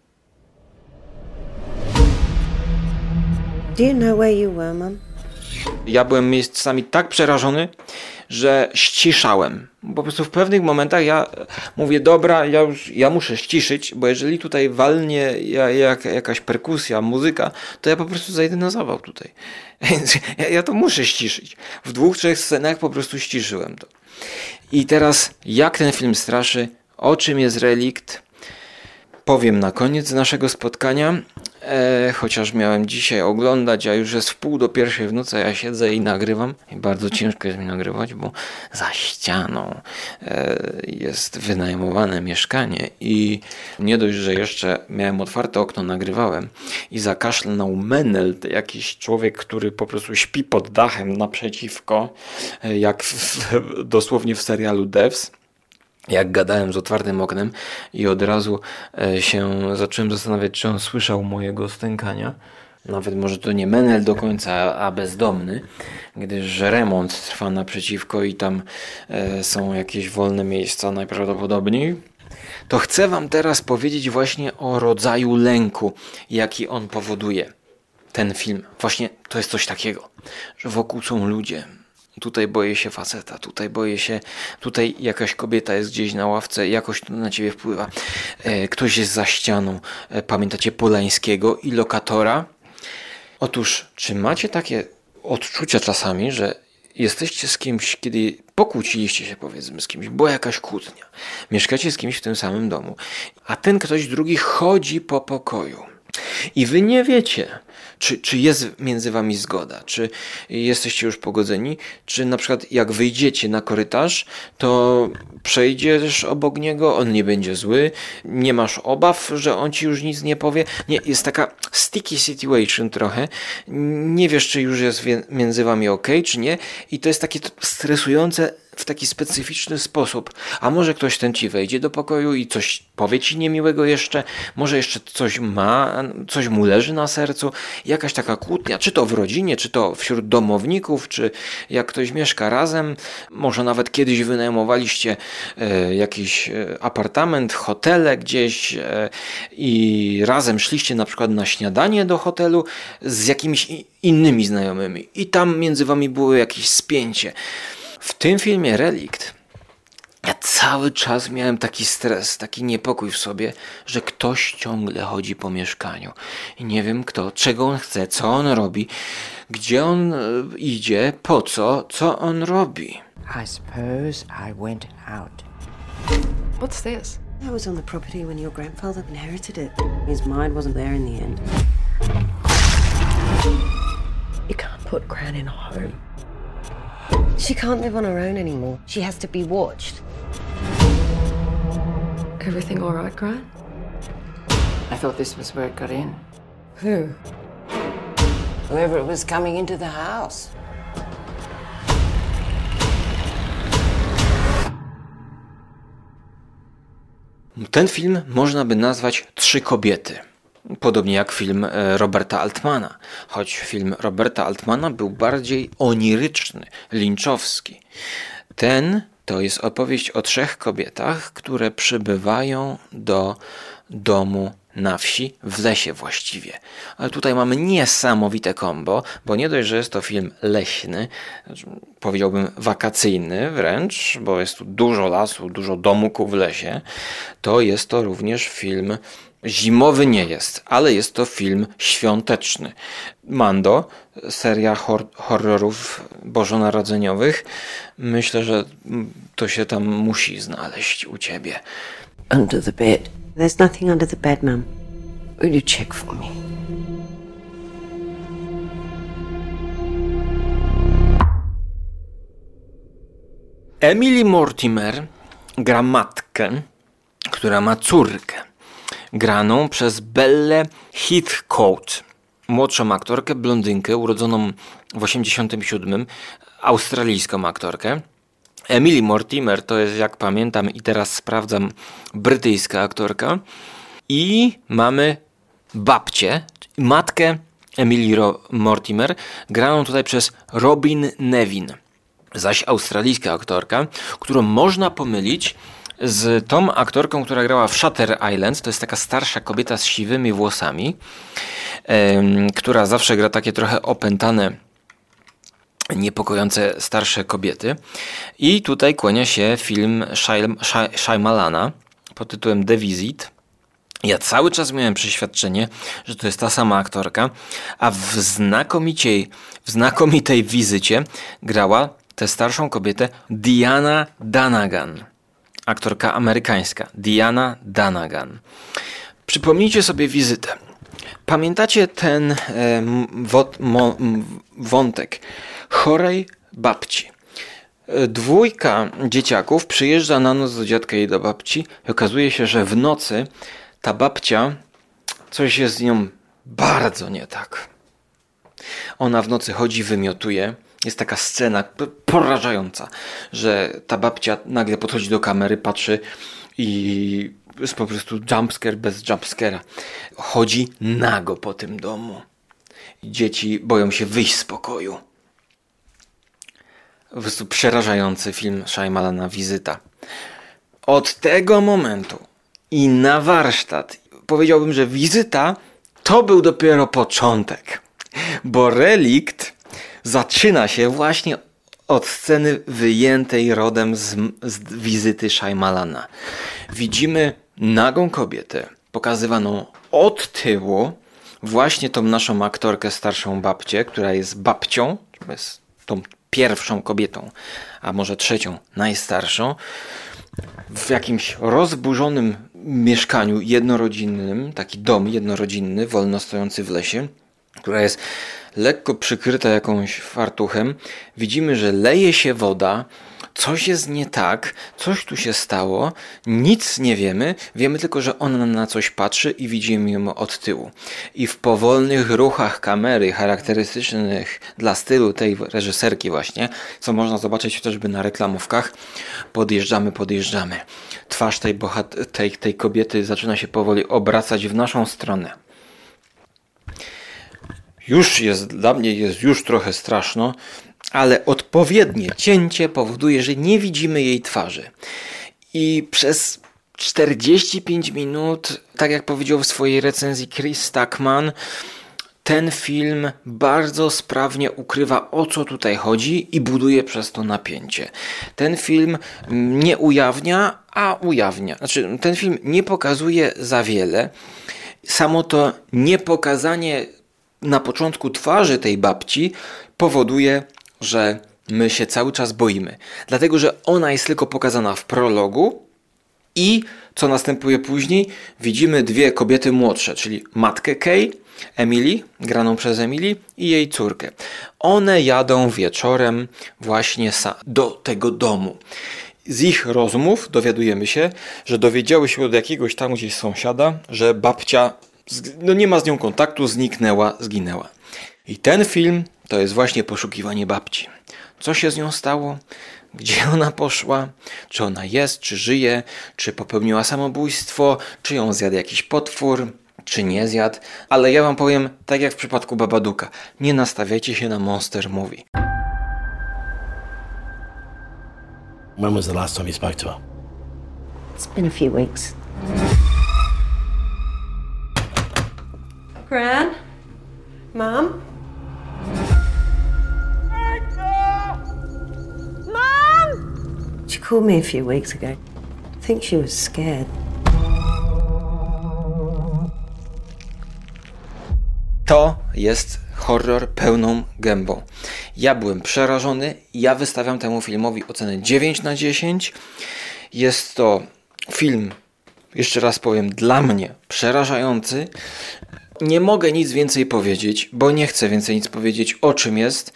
Do you know where you were, Mom? Ja byłem miejscami tak przerażony, że ściszałem. Po prostu w pewnych momentach ja mówię, dobra, ja już ja muszę ściszyć, bo jeżeli tutaj walnie jak, jakaś perkusja, muzyka, to ja po prostu zajdę na zawał tutaj. Więc ja, ja to muszę ściszyć. W dwóch, trzech scenach po prostu ściszyłem to. I teraz, jak ten film straszy, o czym jest relikt, powiem na koniec naszego spotkania. E, chociaż miałem dzisiaj oglądać, a już jest w pół do pierwszej w nocy, ja siedzę i nagrywam. I bardzo ciężko jest mi nagrywać, bo za ścianą e, jest wynajmowane mieszkanie i nie dość, że jeszcze miałem otwarte okno, nagrywałem i zakaszlnął menel, jakiś człowiek, który po prostu śpi pod dachem naprzeciwko, e, jak w, dosłownie w serialu Devs jak gadałem z otwartym oknem i od razu e, się zacząłem zastanawiać, czy on słyszał mojego stękania. Nawet może to nie menel do końca, a bezdomny, gdyż remont trwa naprzeciwko i tam e, są jakieś wolne miejsca najprawdopodobniej. To chcę Wam teraz powiedzieć właśnie o rodzaju lęku, jaki on powoduje. Ten film. Właśnie to jest coś takiego, że wokół są ludzie, Tutaj boję się faceta, tutaj boję się, tutaj jakaś kobieta jest gdzieś na ławce, jakoś to na ciebie wpływa. E, ktoś jest za ścianą. E, pamiętacie Polańskiego i lokatora? Otóż, czy macie takie odczucia czasami, że jesteście z kimś, kiedy pokłóciliście się powiedzmy z kimś, była jakaś kłótnia, mieszkacie z kimś w tym samym domu, a ten ktoś drugi chodzi po pokoju i wy nie wiecie, czy, czy jest między wami zgoda? Czy jesteście już pogodzeni? Czy na przykład jak wyjdziecie na korytarz, to przejdziesz obok niego, on nie będzie zły, nie masz obaw, że on ci już nic nie powie? Nie, jest taka sticky situation trochę. Nie wiesz, czy już jest między wami ok, czy nie. I to jest takie stresujące w taki specyficzny sposób. A może ktoś ten ci wejdzie do pokoju i coś powie ci niemiłego jeszcze, może jeszcze coś ma, coś mu leży na sercu, jakaś taka kłótnia, czy to w rodzinie, czy to wśród domowników, czy jak ktoś mieszka razem, może nawet kiedyś wynajmowaliście e, jakiś e, apartament, hotele gdzieś e, i razem szliście na przykład na śniadanie do hotelu z jakimiś innymi znajomymi i tam między wami było jakieś spięcie. W tym filmie Relikt ja cały czas miałem taki stres, taki niepokój w sobie, że ktoś ciągle chodzi po mieszkaniu i nie wiem kto, czego on chce, co on robi, gdzie on e, idzie, po co, co on robi. I suppose I went out. What's this? I was on the property when your grandfather inherited it. His mind wasn't there in the end. You can't put Gran in a home. She can't live on her own anymore. She has to be watched. Everything all right, Grant? I thought this was where it got in. Who? Whoever it was coming into the house. Ten film można by nazwać Trzy kobiety. Podobnie jak film e, Roberta Altmana, choć film Roberta Altmana był bardziej oniryczny, linczowski. Ten to jest opowieść o trzech kobietach, które przybywają do domu na wsi, w lesie właściwie. Ale tutaj mamy niesamowite kombo, bo nie dość, że jest to film leśny, znaczy, powiedziałbym wakacyjny wręcz, bo jest tu dużo lasu, dużo domków w lesie, to jest to również film Zimowy nie jest, ale jest to film świąteczny. Mando, seria hor horrorów bożonarodzeniowych. Myślę, że to się tam musi znaleźć u ciebie. Under the bed. There's nothing under the bed, ma'am. Will you check for me? Emily Mortimer gra matkę, która ma córkę graną przez Belle Heathcote, młodszą aktorkę, blondynkę, urodzoną w 87, australijską aktorkę. Emily Mortimer to jest, jak pamiętam i teraz sprawdzam, brytyjska aktorka. I mamy babcię, matkę Emily Mortimer, graną tutaj przez Robin Nevin. Zaś australijska aktorka, którą można pomylić z tą aktorką, która grała w Shutter Island. To jest taka starsza kobieta z siwymi włosami, która zawsze gra takie trochę opętane niepokojące starsze kobiety. I tutaj kłania się film Shaimalana pod tytułem The Visit. Ja cały czas miałem przeświadczenie, że to jest ta sama aktorka, a w znakomitej, w znakomitej wizycie grała tę starszą kobietę Diana Danagan. Aktorka amerykańska. Diana Danagan. Przypomnijcie sobie wizytę. Pamiętacie ten e, wątek chorej babci? E, dwójka dzieciaków przyjeżdża na noc do dziadka i do babci i okazuje się, że w nocy ta babcia, coś jest z nią bardzo nie tak. Ona w nocy chodzi, wymiotuje. Jest taka scena porażająca, że ta babcia nagle podchodzi do kamery, patrzy i jest po prostu jumpscare bez jumpscare'a. Chodzi nago po tym domu. Dzieci boją się wyjść z pokoju. Po prostu przerażający film Shaimalana Wizyta. Od tego momentu i na warsztat powiedziałbym, że wizyta to był dopiero początek. Bo relikt zaczyna się właśnie od sceny wyjętej rodem z, z wizyty Shaimalana. Widzimy nagą kobietę, pokazywaną od tyłu, właśnie tą naszą aktorkę, starszą babcię, która jest babcią, jest tą pierwszą kobietą, a może trzecią, najstarszą, w jakimś rozburzonym mieszkaniu jednorodzinnym, taki dom jednorodzinny, wolno stojący w lesie, która jest lekko przykryta jakąś fartuchem. Widzimy, że leje się woda, coś jest nie tak, coś tu się stało, nic nie wiemy, wiemy tylko, że ona na coś patrzy i widzimy ją od tyłu. I w powolnych ruchach kamery, charakterystycznych dla stylu tej reżyserki właśnie, co można zobaczyć chociażby na reklamówkach, podjeżdżamy, podjeżdżamy. Twarz tej, tej, tej kobiety zaczyna się powoli obracać w naszą stronę. Już jest, dla mnie jest już trochę straszno, ale odpowiednie cięcie powoduje, że nie widzimy jej twarzy. I przez 45 minut, tak jak powiedział w swojej recenzji Chris Stackman, ten film bardzo sprawnie ukrywa o co tutaj chodzi i buduje przez to napięcie. Ten film nie ujawnia, a ujawnia. Znaczy, ten film nie pokazuje za wiele. Samo to niepokazanie na początku twarzy tej babci powoduje że my się cały czas boimy. Dlatego, że ona jest tylko pokazana w prologu i co następuje później, widzimy dwie kobiety młodsze, czyli matkę Kay, Emily, graną przez Emily i jej córkę. One jadą wieczorem właśnie do tego domu. Z ich rozmów dowiadujemy się, że dowiedziały się od jakiegoś tam gdzieś sąsiada, że babcia no nie ma z nią kontaktu, zniknęła, zginęła. I ten film to jest właśnie poszukiwanie babci. Co się z nią stało? Gdzie ona poszła? Czy ona jest, czy żyje? Czy popełniła samobójstwo? Czy ją zjadł jakiś potwór? Czy nie zjadł? Ale ja wam powiem, tak jak w przypadku Babaduka, nie nastawiajcie się na Monster Movie. When was the last time you spoke to her? It's been a few weeks. Gran? Mom? She called me a few weeks ago. I think she was scared. To jest horror pełną gębą. Ja byłem przerażony. Ja wystawiam temu filmowi ocenę 9 na 10. Jest to film, jeszcze raz powiem, dla mnie przerażający. Nie mogę nic więcej powiedzieć, bo nie chcę więcej nic powiedzieć o czym jest.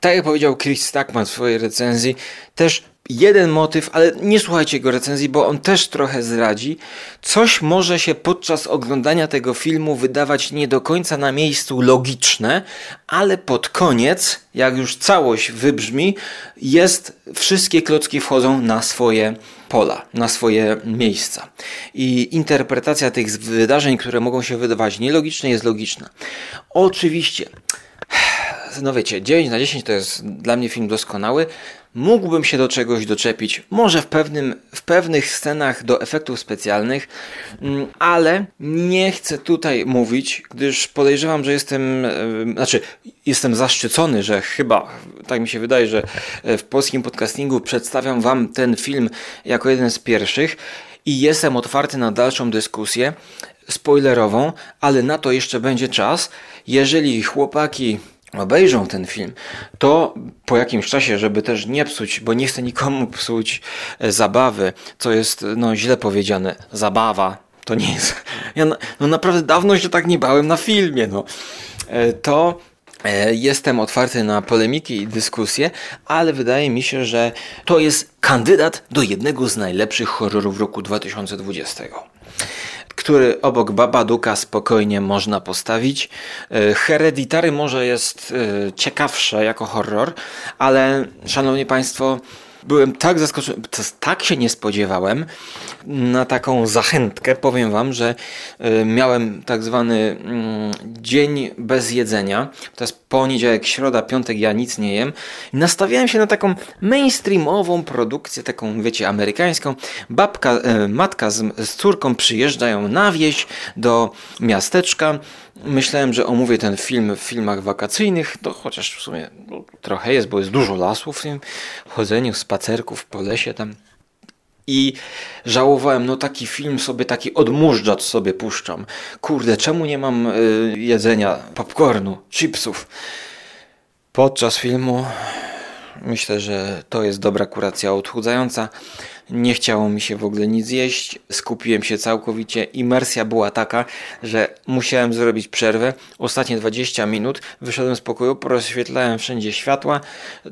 Tak jak powiedział Chris Stackman w swojej recenzji, też jeden motyw, ale nie słuchajcie jego recenzji, bo on też trochę zdradzi. Coś może się podczas oglądania tego filmu wydawać nie do końca na miejscu logiczne, ale pod koniec, jak już całość wybrzmi, jest, wszystkie klocki wchodzą na swoje pola, na swoje miejsca. I interpretacja tych wydarzeń, które mogą się wydawać nielogiczne, jest logiczna. Oczywiście no wiecie, 9 na 10 to jest dla mnie film doskonały. Mógłbym się do czegoś doczepić, może w, pewnym, w pewnych scenach do efektów specjalnych, mm, ale nie chcę tutaj mówić, gdyż podejrzewam, że jestem, znaczy jestem zaszczycony, że chyba, tak mi się wydaje, że e, w polskim podcastingu przedstawiam Wam ten film jako jeden z pierwszych i jestem otwarty na dalszą dyskusję spoilerową, ale na to jeszcze będzie czas. Jeżeli chłopaki obejrzą ten film, to po jakimś czasie, żeby też nie psuć, bo nie chcę nikomu psuć e, zabawy, co jest no źle powiedziane, zabawa, to nie jest. Ja na, no naprawdę dawno się tak nie bałem na filmie, no. E, to e, Jestem otwarty na polemiki i dyskusje, ale wydaje mi się, że to jest kandydat do jednego z najlepszych horrorów roku 2020 który obok Babaduka spokojnie można postawić. E, Hereditary może jest e, ciekawsze jako horror, ale szanowni państwo, byłem tak zaskoczony, tak się nie spodziewałem. Na taką zachętkę powiem Wam, że y, miałem tak zwany mm, dzień bez jedzenia. To jest poniedziałek, środa, piątek, ja nic nie jem. Nastawiałem się na taką mainstreamową produkcję, taką wiecie, amerykańską. Babka, y, matka z, z córką przyjeżdżają na wieś do miasteczka Myślałem, że omówię ten film w filmach wakacyjnych, chociaż w sumie no, trochę jest, bo jest dużo lasów w tym chodzeniu, spacerków po lesie tam. I żałowałem, no taki film sobie, taki odmurzacz sobie puszczam. Kurde, czemu nie mam y, jedzenia, popcornu, chipsów? Podczas filmu myślę, że to jest dobra kuracja odchudzająca. Nie chciało mi się w ogóle nic jeść, skupiłem się całkowicie. Imersja była taka, że musiałem zrobić przerwę. Ostatnie 20 minut wyszedłem z pokoju, porozświetlałem wszędzie światła,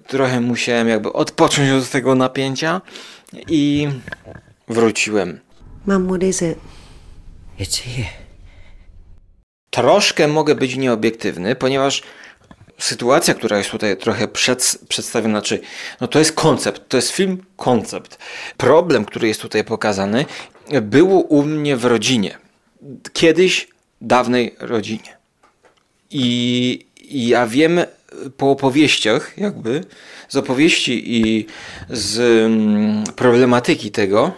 trochę musiałem jakby odpocząć od tego napięcia i wróciłem. Mom, what is it? It's here. Troszkę mogę być nieobiektywny, ponieważ sytuacja, która jest tutaj trochę przed, przedstawiona, czy no to jest koncept, to jest film koncept. Problem, który jest tutaj pokazany, był u mnie w rodzinie. Kiedyś, dawnej rodzinie. I, i ja wiem po opowieściach, jakby, z opowieści i z mm, problematyki tego,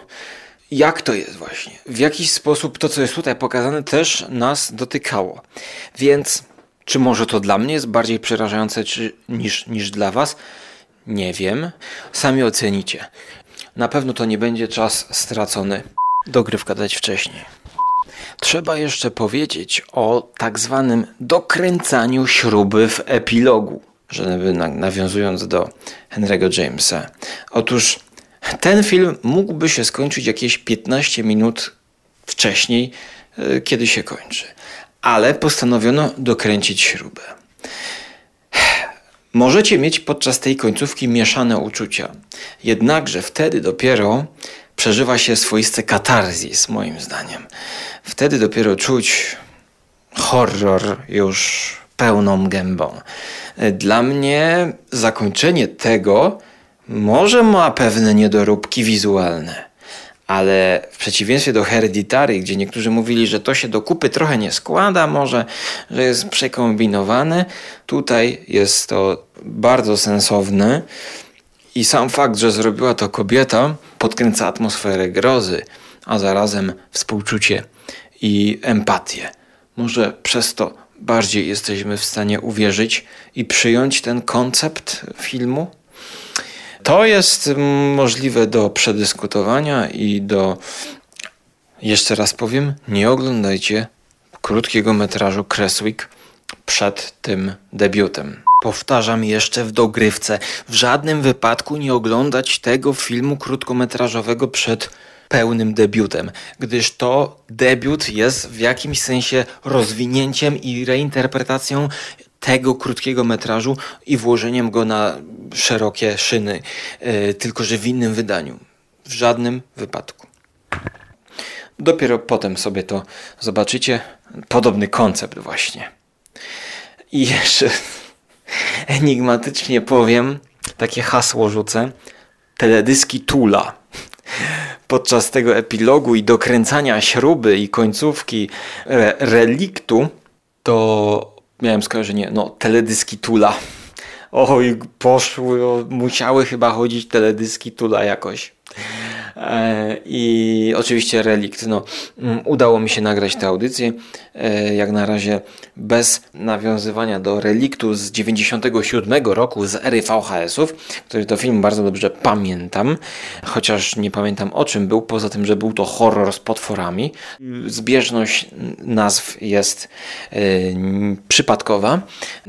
jak to jest właśnie. W jakiś sposób to, co jest tutaj pokazane, też nas dotykało. Więc czy może to dla mnie jest bardziej przerażające czy, niż, niż dla Was? Nie wiem. Sami ocenicie. Na pewno to nie będzie czas stracony. Dogrywka dać wcześniej. Trzeba jeszcze powiedzieć o tak zwanym dokręcaniu śruby w epilogu, żeby nawiązując do Henry'ego Jamesa. Otóż ten film mógłby się skończyć jakieś 15 minut wcześniej, e, kiedy się kończy ale postanowiono dokręcić śrubę. Możecie mieć podczas tej końcówki mieszane uczucia, jednakże wtedy dopiero przeżywa się swoisty katarzis, moim zdaniem. Wtedy dopiero czuć horror już pełną gębą. Dla mnie zakończenie tego może ma pewne niedoróbki wizualne ale w przeciwieństwie do Hereditary, gdzie niektórzy mówili, że to się do kupy trochę nie składa, może, że jest przekombinowane, tutaj jest to bardzo sensowne i sam fakt, że zrobiła to kobieta, podkręca atmosferę grozy, a zarazem współczucie i empatię. Może przez to bardziej jesteśmy w stanie uwierzyć i przyjąć ten koncept filmu? To jest możliwe do przedyskutowania i do. Jeszcze raz powiem, nie oglądajcie krótkiego metrażu Creswick przed tym debiutem. Powtarzam jeszcze w dogrywce, w żadnym wypadku nie oglądać tego filmu krótkometrażowego przed pełnym debiutem, gdyż to debiut jest w jakimś sensie rozwinięciem i reinterpretacją tego krótkiego metrażu i włożeniem go na szerokie szyny, e, tylko że w innym wydaniu. W żadnym wypadku. Dopiero potem sobie to zobaczycie. Podobny koncept właśnie. I jeszcze enigmatycznie powiem, takie hasło rzucę. Teledyski Tula. Podczas tego epilogu i dokręcania śruby i końcówki re reliktu to miałem skojarzenie, no teledyski Tula. Oj, poszły, musiały chyba chodzić teledyski Tula jakoś. E, I oczywiście relikt. No, mm, udało mi się nagrać tę audycję. E, jak na razie bez nawiązywania do reliktu z 97 roku z ery VHS-ów, który to film bardzo dobrze pamiętam, chociaż nie pamiętam o czym był, poza tym, że był to horror z potworami. Zbieżność nazw jest e, przypadkowa.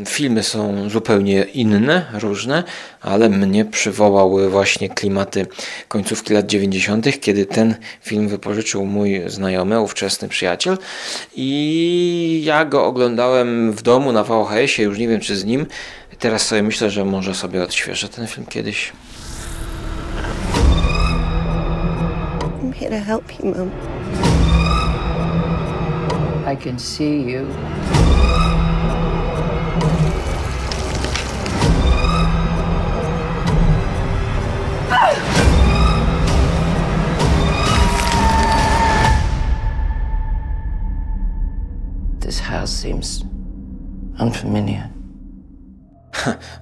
Filmy są zupełnie inne, różne, ale mnie przywołały właśnie klimaty końcówki lat 90., kiedy ten film wypożyczył mój znajomy, ówczesny przyjaciel i ja go oglądałem w domu na VHS-ie, już nie wiem czy z nim. Teraz sobie myślę, że może sobie odświeżę ten film kiedyś. I'm here to help you, Mum. I can see you. This house seems unfamiliar.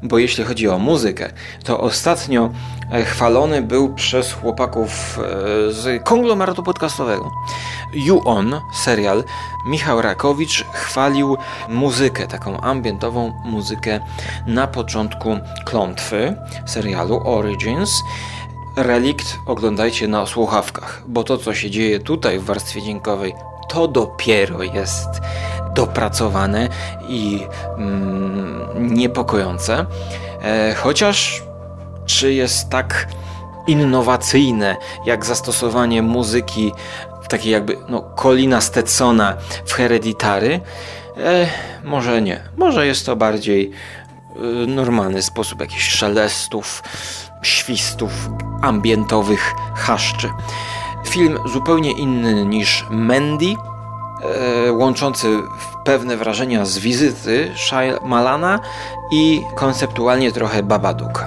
Bo jeśli chodzi o muzykę, to ostatnio e, chwalony był przez chłopaków e, z konglomeratu podcastowego. You On, serial, Michał Rakowicz chwalił muzykę, taką ambientową muzykę na początku klątwy serialu Origins. Relikt oglądajcie na słuchawkach, bo to co się dzieje tutaj w warstwie dźwiękowej to dopiero jest dopracowane i mm, niepokojące. E, chociaż czy jest tak innowacyjne jak zastosowanie muzyki takiej jakby no, Colina Stetsona w Hereditary? E, może nie. Może jest to bardziej e, normalny sposób jakichś szelestów, świstów ambientowych, chaszczy. Film zupełnie inny niż Mandy, łączący pewne wrażenia z wizyty Malana i konceptualnie trochę Babadook.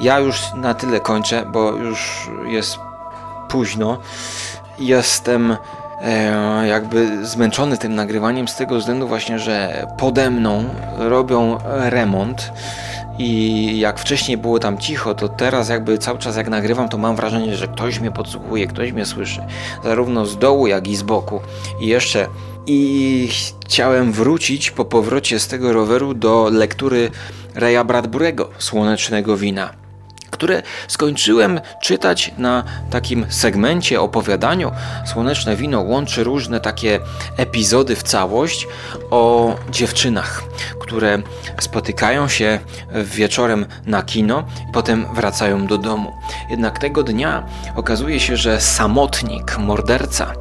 Ja już na tyle kończę, bo już jest późno. Jestem e, jakby zmęczony tym nagrywaniem z tego względu właśnie, że pode mną robią remont i jak wcześniej było tam cicho, to teraz jakby cały czas jak nagrywam, to mam wrażenie, że ktoś mnie podsłuchuje, ktoś mnie słyszy. Zarówno z dołu, jak i z boku. I jeszcze i chciałem wrócić po powrocie z tego roweru do lektury Raya Bradburego, Słonecznego Wina które skończyłem czytać na takim segmencie opowiadaniu. Słoneczne Wino łączy różne takie epizody w całość o dziewczynach, które spotykają się wieczorem na kino potem wracają do domu. Jednak tego dnia okazuje się, że samotnik, morderca,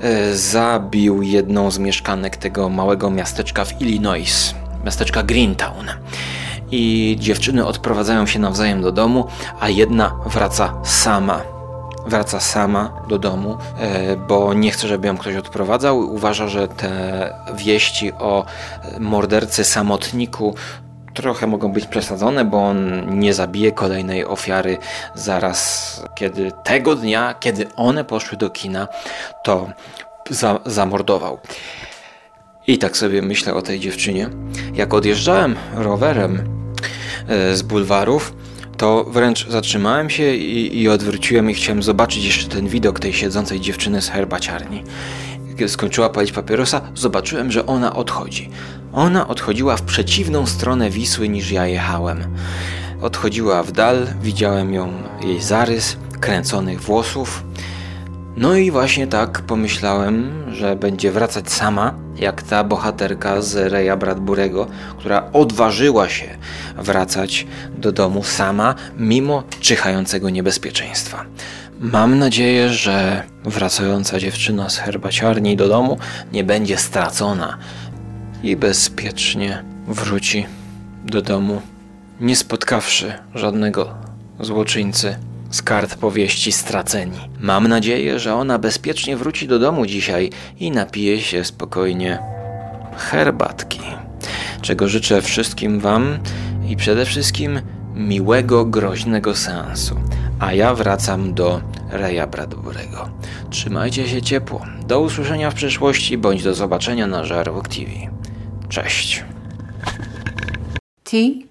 e, zabił jedną z mieszkanek tego małego miasteczka w Illinois, miasteczka Greentown i dziewczyny odprowadzają się nawzajem do domu, a jedna wraca sama. Wraca sama do domu, e, bo nie chce, żeby ją ktoś odprowadzał. Uważa, że te wieści o mordercy samotniku trochę mogą być przesadzone, bo on nie zabije kolejnej ofiary zaraz, kiedy tego dnia, kiedy one poszły do kina, to za zamordował. I tak sobie myślę o tej dziewczynie. Jak odjeżdżałem rowerem z bulwarów, to wręcz zatrzymałem się i, i, odwróciłem i chciałem zobaczyć jeszcze ten widok tej siedzącej dziewczyny z herbaciarni. Kiedy skończyła palić papierosa, zobaczyłem, że ona odchodzi. Ona odchodziła w przeciwną stronę Wisły niż ja jechałem. Odchodziła w dal, widziałem ją, jej zarys, kręconych włosów, no i właśnie tak pomyślałem, że będzie wracać sama, jak ta bohaterka z Reja Bradburego, która odważyła się wracać do domu sama, mimo czyhającego niebezpieczeństwa. Mam nadzieję, że wracająca dziewczyna z herbaciarni do domu nie będzie stracona i bezpiecznie wróci do domu, nie spotkawszy żadnego złoczyńcy z kart powieści straceni. Mam nadzieję, że ona bezpiecznie wróci do domu dzisiaj i napije się spokojnie herbatki. Czego życzę wszystkim Wam i przede wszystkim miłego, groźnego seansu. A ja wracam do Reja Bradburego. Trzymajcie się ciepło. Do usłyszenia w przyszłości bądź do zobaczenia na Żarłok TV. Cześć. Tea?